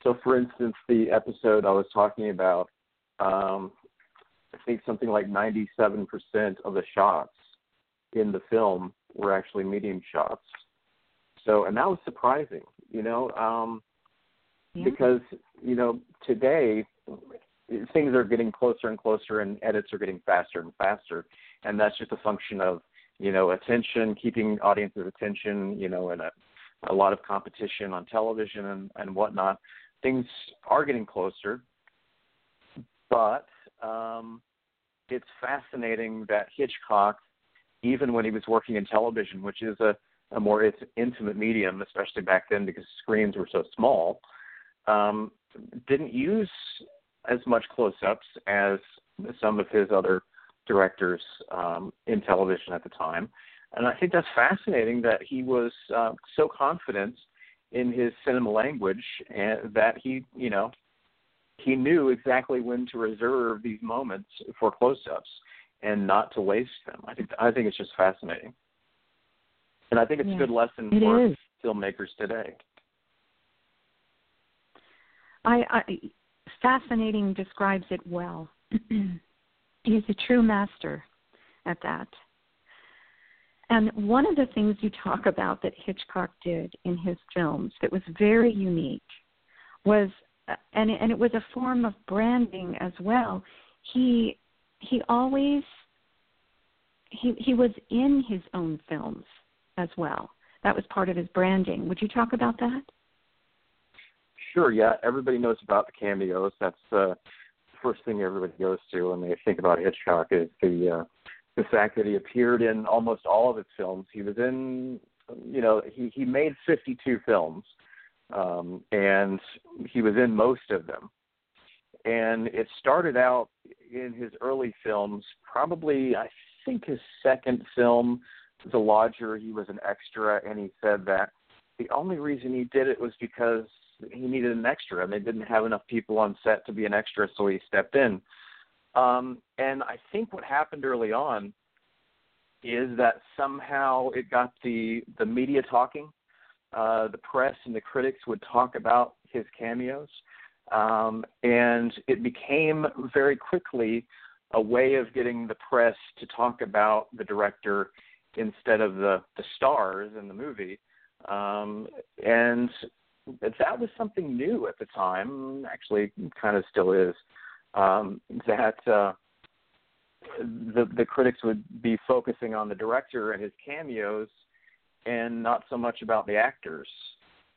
so, for instance, the episode I was talking about, um, I think something like 97% of the shots in the film were actually medium shots. So, and that was surprising, you know, um, yeah. because, you know, today things are getting closer and closer and edits are getting faster and faster. And that's just a function of you know, attention, keeping audiences' attention, you know, and a, a lot of competition on television and, and whatnot. Things are getting closer, but um, it's fascinating that Hitchcock, even when he was working in television, which is a, a more it's intimate medium, especially back then because screens were so small, um, didn't use as much close-ups as some of his other directors um, in television at the time. And I think that's fascinating that he was uh, so confident in his cinema language and that he, you know, he knew exactly when to reserve these moments for close-ups and not to waste them. I think I think it's just fascinating, and I think it's yeah, a good lesson for is. filmmakers today. I, I fascinating describes it well. He's a true master at that. And one of the things you talk about that Hitchcock did in his films that was very unique was, uh, and and it was a form of branding as well. He he always he he was in his own films as well. That was part of his branding. Would you talk about that? Sure. Yeah. Everybody knows about the cameos. That's uh, first thing everybody goes to when they think about Hitchcock is the uh, the fact that he appeared in almost all of his films. He was in, you know, he he made 52 films, um, and he was in most of them. and it started out in his early films. Probably, I think his second film, The Lodger, he was an extra, and he said that the only reason he did it was because he needed an extra, and they didn't have enough people on set to be an extra, so he stepped in. Um, and I think what happened early on is that somehow it got the the media talking. Uh, the press and the critics would talk about his cameos, um, and it became very quickly a way of getting the press to talk about the director instead of the the stars in the movie. Um, and that was something new at the time. Actually, kind of still is. Um, that uh, the the critics would be focusing on the director and his cameos, and not so much about the actors.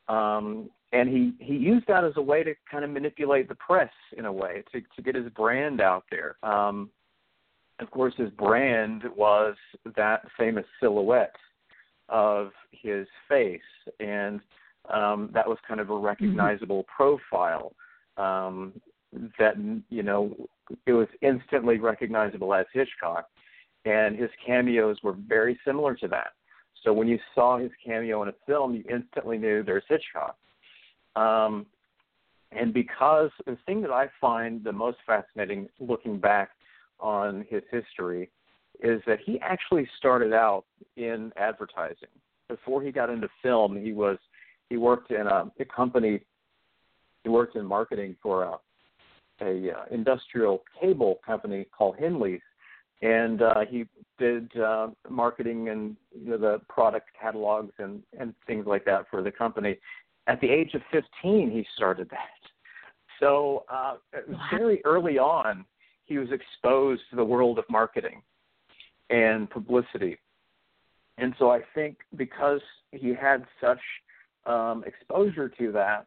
Um, and he he used that as a way to kind of manipulate the press in a way to to get his brand out there. Um, of course, his brand was that famous silhouette of his face, and um, that was kind of a recognizable mm-hmm. profile. Um, that you know it was instantly recognizable as Hitchcock, and his cameos were very similar to that. So when you saw his cameo in a film, you instantly knew there's Hitchcock. Um, and because the thing that I find the most fascinating looking back on his history is that he actually started out in advertising. Before he got into film, he was he worked in a, a company. He worked in marketing for a a uh, industrial cable company called Henley's, and uh, he did uh, marketing and you know, the product catalogs and and things like that for the company. At the age of 15, he started that. So uh, very early on, he was exposed to the world of marketing and publicity. And so I think because he had such um, exposure to that,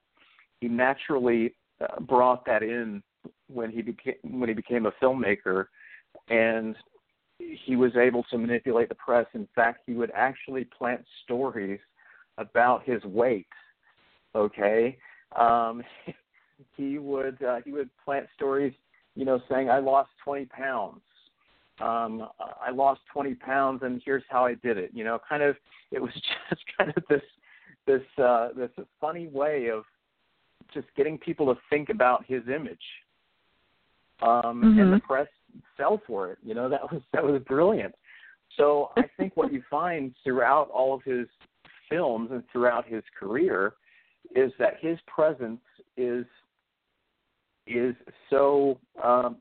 he naturally uh, brought that in when he became when he became a filmmaker, and he was able to manipulate the press. In fact, he would actually plant stories about his weight. Okay, um, he would uh, he would plant stories, you know, saying I lost 20 pounds. Um, I lost 20 pounds, and here's how I did it. You know, kind of it was just kind of this this uh, this funny way of just getting people to think about his image um, mm-hmm. and the press fell for it. You know, that was that was brilliant. So I think what you find throughout all of his films and throughout his career is that his presence is is so um,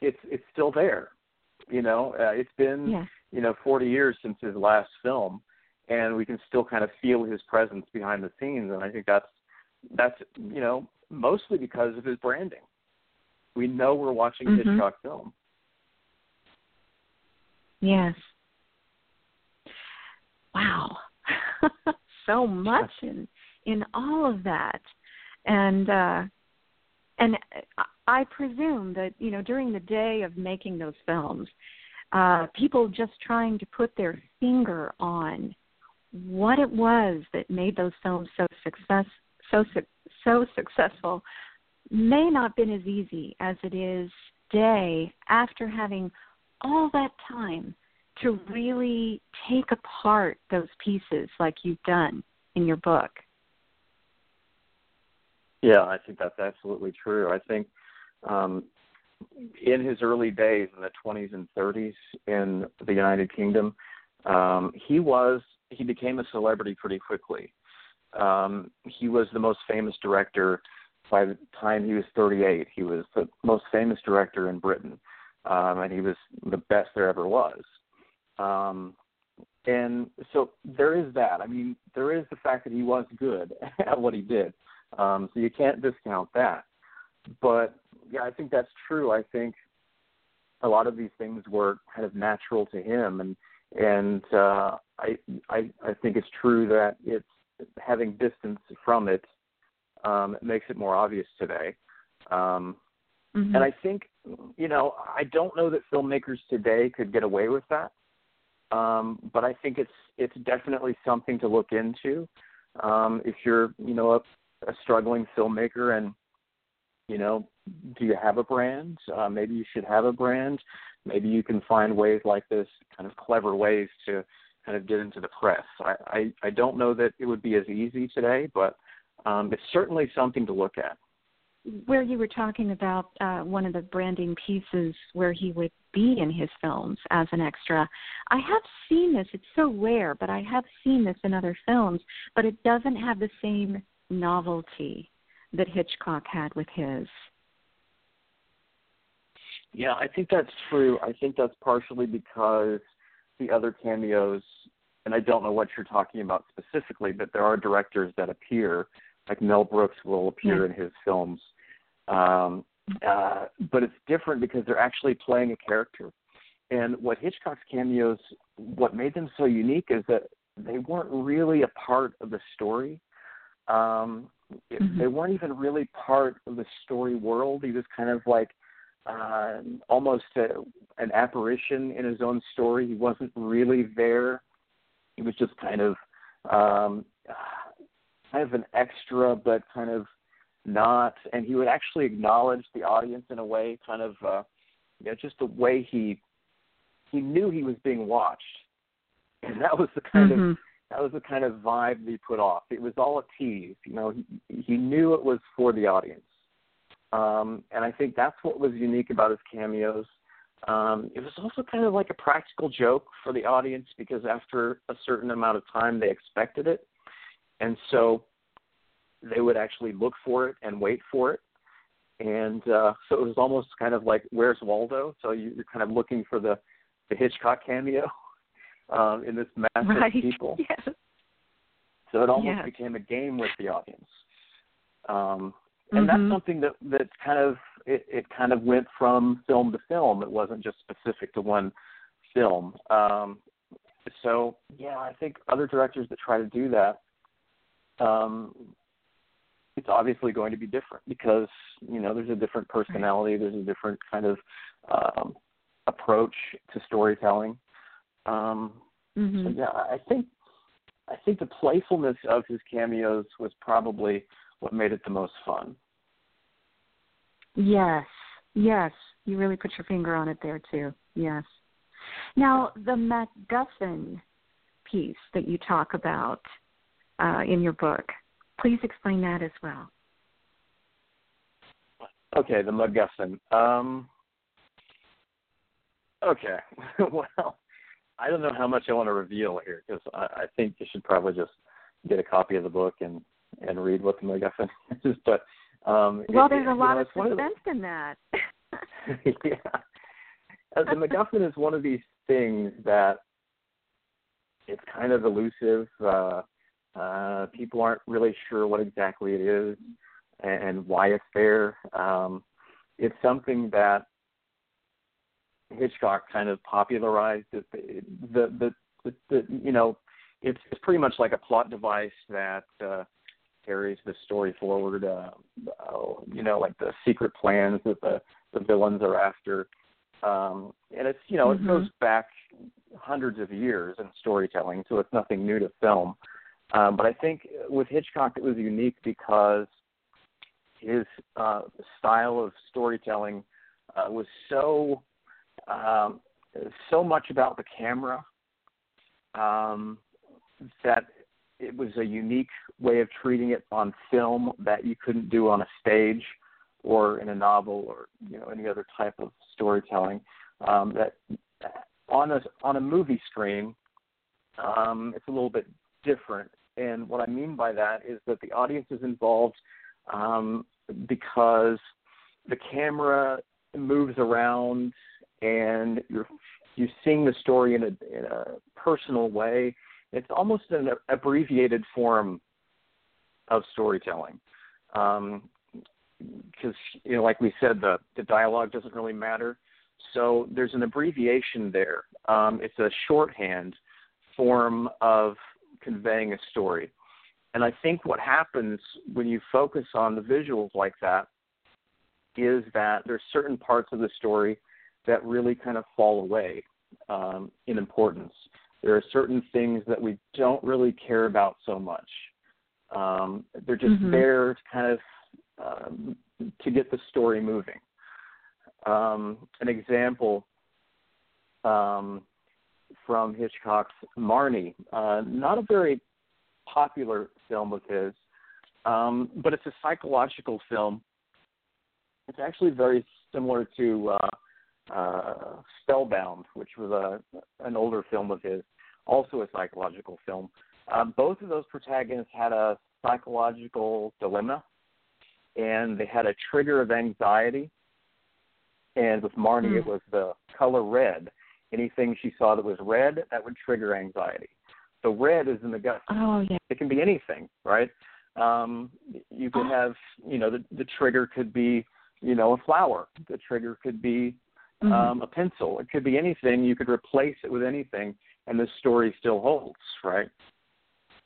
it's it's still there. You know, uh, it's been yeah. you know 40 years since his last film, and we can still kind of feel his presence behind the scenes. And I think that's that's you know mostly because of his branding. We know we're watching mm-hmm. Hitchcock film. Yes. Wow. so much in in all of that. And uh and I presume that, you know, during the day of making those films, uh people just trying to put their finger on what it was that made those films so success so so successful may not have been as easy as it is today after having all that time to really take apart those pieces like you've done in your book. Yeah, I think that's absolutely true. I think um, in his early days in the 20s and 30s in the United Kingdom, um, he was he became a celebrity pretty quickly. Um, he was the most famous director by the time he was 38, he was the most famous director in Britain, um, and he was the best there ever was. Um, and so there is that. I mean, there is the fact that he was good at what he did. Um, so you can't discount that. But yeah, I think that's true. I think a lot of these things were kind of natural to him, and and uh, I I I think it's true that it's having distance from it um, makes it more obvious today. Um, mm-hmm. And I think, you know, I don't know that filmmakers today could get away with that, um, but I think it's it's definitely something to look into. Um, if you're, you know, a, a struggling filmmaker and you know, do you have a brand? Uh, maybe you should have a brand. Maybe you can find ways like this, kind of clever ways to kind of get into the press. I, I, I don't know that it would be as easy today, but um, it's certainly something to look at. Where you were talking about uh, one of the branding pieces where he would be in his films as an extra, I have seen this. It's so rare, but I have seen this in other films, but it doesn't have the same novelty that Hitchcock had with his. Yeah, I think that's true. I think that's partially because the other cameos, and I don't know what you're talking about specifically, but there are directors that appear, like Mel Brooks will appear yeah. in his films. Um, uh, but it's different because they're actually playing a character. And what Hitchcock's cameos, what made them so unique is that they weren't really a part of the story. Um, mm-hmm. They weren't even really part of the story world. He was kind of like uh, almost a, an apparition in his own story. He wasn't really there. He was just kind of um, kind of an extra, but kind of not. And he would actually acknowledge the audience in a way, kind of uh, you know, just the way he he knew he was being watched, and that was the kind mm-hmm. of that was the kind of vibe that he put off. It was all a tease, you know. He, he knew it was for the audience, um, and I think that's what was unique about his cameos. Um, it was also kind of like a practical joke for the audience because after a certain amount of time they expected it, and so they would actually look for it and wait for it. And uh, so it was almost kind of like Where's Waldo? So you're kind of looking for the the Hitchcock cameo um, in this mass right. of people. Yes. So it almost yes. became a game with the audience. Um, and mm-hmm. that's something that that kind of it, it kind of went from film to film. It wasn't just specific to one film. Um, so yeah, I think other directors that try to do that, um, it's obviously going to be different because you know there's a different personality, there's a different kind of um, approach to storytelling. Um, mm-hmm. So yeah, I think I think the playfulness of his cameos was probably what made it the most fun. Yes, yes, you really put your finger on it there too. Yes. Now the MacGuffin piece that you talk about uh, in your book, please explain that as well. Okay, the MacGuffin. Um, okay, well, I don't know how much I want to reveal here because I, I think you should probably just get a copy of the book and and read what the MacGuffin is. But um, well, it, there's a lot know, of suspense the, in that. yeah, uh, the MacGuffin is one of these things that it's kind of elusive. Uh, uh, people aren't really sure what exactly it is and, and why it's there. Um, it's something that Hitchcock kind of popularized it. The, the, the, the you know, it's, it's pretty much like a plot device that uh, carries the story forward. Uh, uh, you know, like the secret plans that the the villains are after. Um, and it's you know mm-hmm. it goes back hundreds of years in storytelling, so it's nothing new to film. Um, but I think with Hitchcock it was unique because his uh, style of storytelling uh, was so um, so much about the camera um, that it was a unique way of treating it on film that you couldn't do on a stage or in a novel or you know any other type of storytelling. Um, that on a on a movie screen, um, it's a little bit different. And what I mean by that is that the audience is involved um, because the camera moves around and you're you're seeing the story in a in a personal way. It's almost an abbreviated form of storytelling, because um, you know, like we said, the the dialogue doesn't really matter. So there's an abbreviation there. Um, it's a shorthand form of conveying a story. And I think what happens when you focus on the visuals like that is that there's certain parts of the story that really kind of fall away um, in importance. There are certain things that we don't really care about so much. Um, they're just mm-hmm. there to kind of um, to get the story moving. Um, an example um, from Hitchcock's Marnie, uh, not a very popular film of his, um, but it's a psychological film. It's actually very similar to uh, uh, Spellbound, which was a an older film of his, also a psychological film. Uh, both of those protagonists had a psychological dilemma, and they had a trigger of anxiety. And with Marnie, mm. it was the color red. Anything she saw that was red, that would trigger anxiety. So red is in the gut. Oh yeah. It can be anything, right? Um, you could have, you know, the the trigger could be, you know, a flower. The trigger could be mm-hmm. um, a pencil. It could be anything. You could replace it with anything, and the story still holds, right?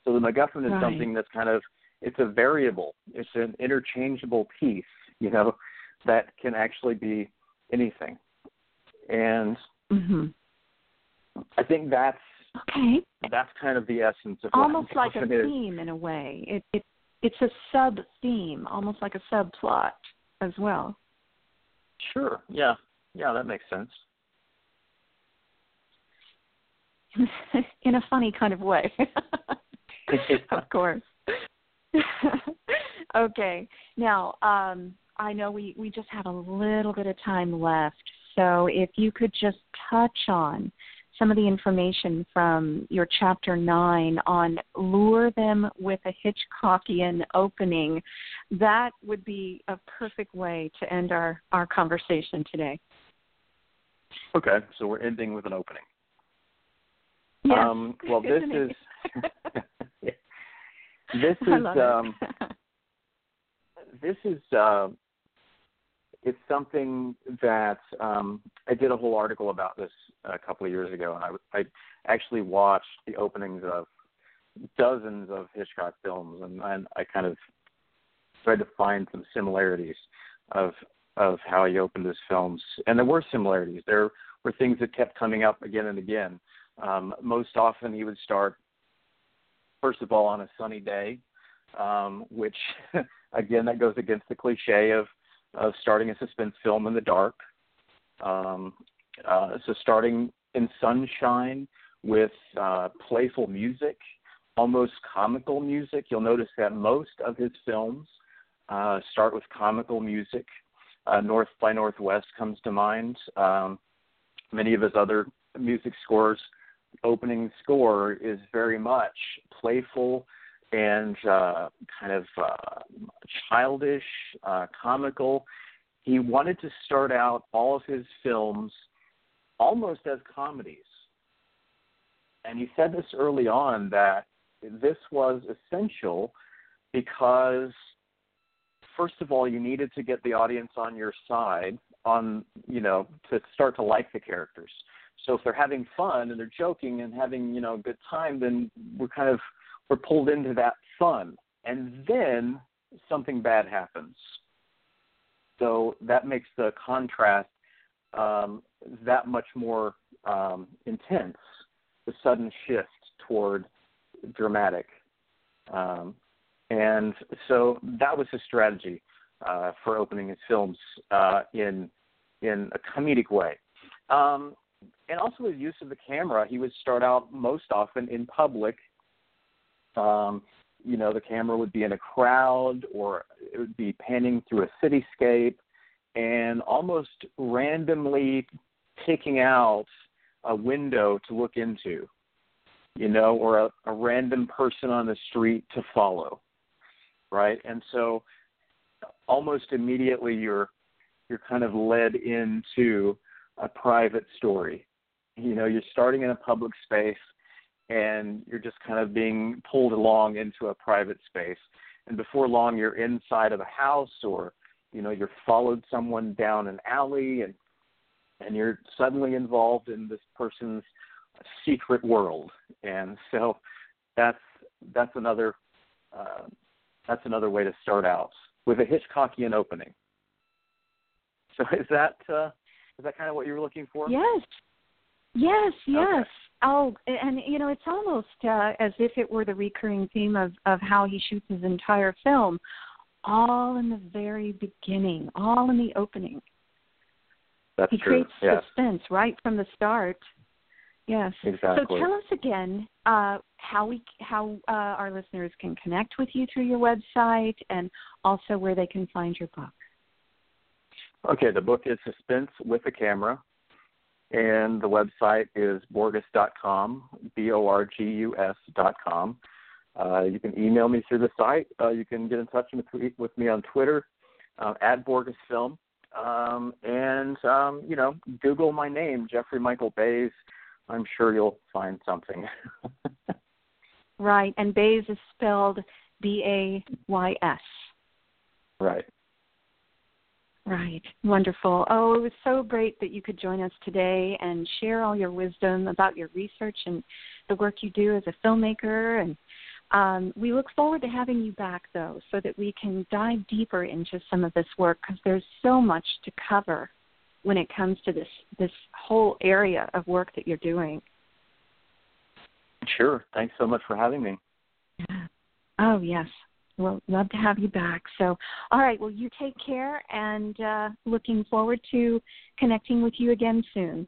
So the MacGuffin is right. something that's kind of it's a variable. It's an interchangeable piece, you know, that can actually be anything. And mm-hmm. I think that's okay. That's kind of the essence of almost like a is. theme in a way. It, it it's a sub theme, almost like a subplot as well. Sure. Yeah. Yeah, that makes sense. in a funny kind of way. of course. okay. Now, um, I know we, we just have a little bit of time left. So if you could just touch on some of the information from your chapter nine on lure them with a Hitchcockian opening, that would be a perfect way to end our, our conversation today. Okay, so we're ending with an opening. Yes, um, well, this is this is um, this is uh, it's something that um, I did a whole article about this a couple of years ago, and I, I actually watched the openings of dozens of Hitchcock films, and, and I kind of tried to find some similarities of of how he opened his films, and there were similarities. There were things that kept coming up again and again. Um, most often, he would start first of all on a sunny day, um, which again that goes against the cliche of of starting a suspense film in the dark. Um, uh, so starting in sunshine with uh, playful music, almost comical music. You'll notice that most of his films uh, start with comical music. Uh, North by Northwest comes to mind. Um, many of his other music scores opening score is very much playful and uh, kind of uh, childish, uh, comical. He wanted to start out all of his films almost as comedies. And he said this early on that this was essential because, first of all, you needed to get the audience on your side on you know to start to like the characters so if they're having fun and they're joking and having you know a good time, then we're kind of we're pulled into that fun, and then something bad happens. So that makes the contrast um, that much more um, intense. The sudden shift toward dramatic, um, and so that was his strategy uh, for opening his films uh, in in a comedic way. Um, and also his use of the camera. He would start out most often in public. Um, you know, the camera would be in a crowd or it would be panning through a cityscape and almost randomly picking out a window to look into, you know, or a, a random person on the street to follow, right? And so almost immediately you're you're kind of led into a private story. You know, you're starting in a public space and you're just kind of being pulled along into a private space. And before long, you're inside of a house or, you know, you're followed someone down an alley and and you're suddenly involved in this person's secret world. And so that's that's another uh, that's another way to start out with a Hitchcockian opening. So is that uh, is that kind of what you were looking for? Yes. Yes, yes. Okay. Oh, and you know, it's almost uh, as if it were the recurring theme of of how he shoots his entire film. all in the very beginning, all in the opening. That's he true. creates yes. suspense right from the start. Yes. Exactly. So tell us again uh, how we how uh, our listeners can connect with you through your website, and also where they can find your book. Okay, the book is Suspense with a Camera, and the website is borgus.com, B O R G U S.com. Uh, you can email me through the site. Uh, you can get in touch with, with me on Twitter uh, at Borgus Film. Um, and, um, you know, Google my name, Jeffrey Michael Bays. I'm sure you'll find something. right, and Bays is spelled B A Y S. Right. Right. Wonderful. Oh, it was so great that you could join us today and share all your wisdom about your research and the work you do as a filmmaker. And um, we look forward to having you back, though, so that we can dive deeper into some of this work because there's so much to cover when it comes to this this whole area of work that you're doing. Sure. Thanks so much for having me. Oh yes, we'll love to have you back. So, all right. Well, you take care, and uh, looking forward to connecting with you again soon.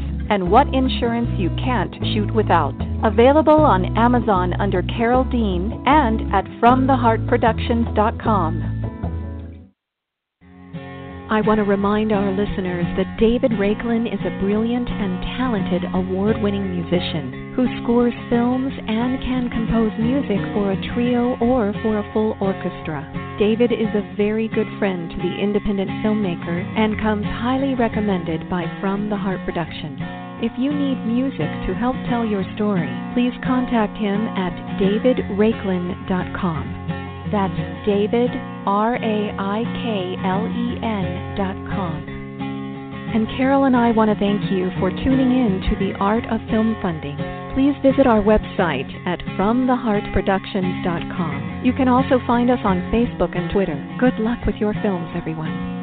and what insurance you can't shoot without. Available on Amazon under Carole Dean and at FromTheHeartProductions.com. I want to remind our listeners that David Raiklin is a brilliant and talented award winning musician who scores films and can compose music for a trio or for a full orchestra. David is a very good friend to the independent filmmaker and comes highly recommended by From the Heart Productions. If you need music to help tell your story, please contact him at davidraiklin.com. That's David, R A I K L E N dot com. And Carole and I want to thank you for tuning in to the Art of Film Funding. Please visit our website at FromTheHeartProductions.com. You can also find us on Facebook and Twitter. Good luck with your films, everyone.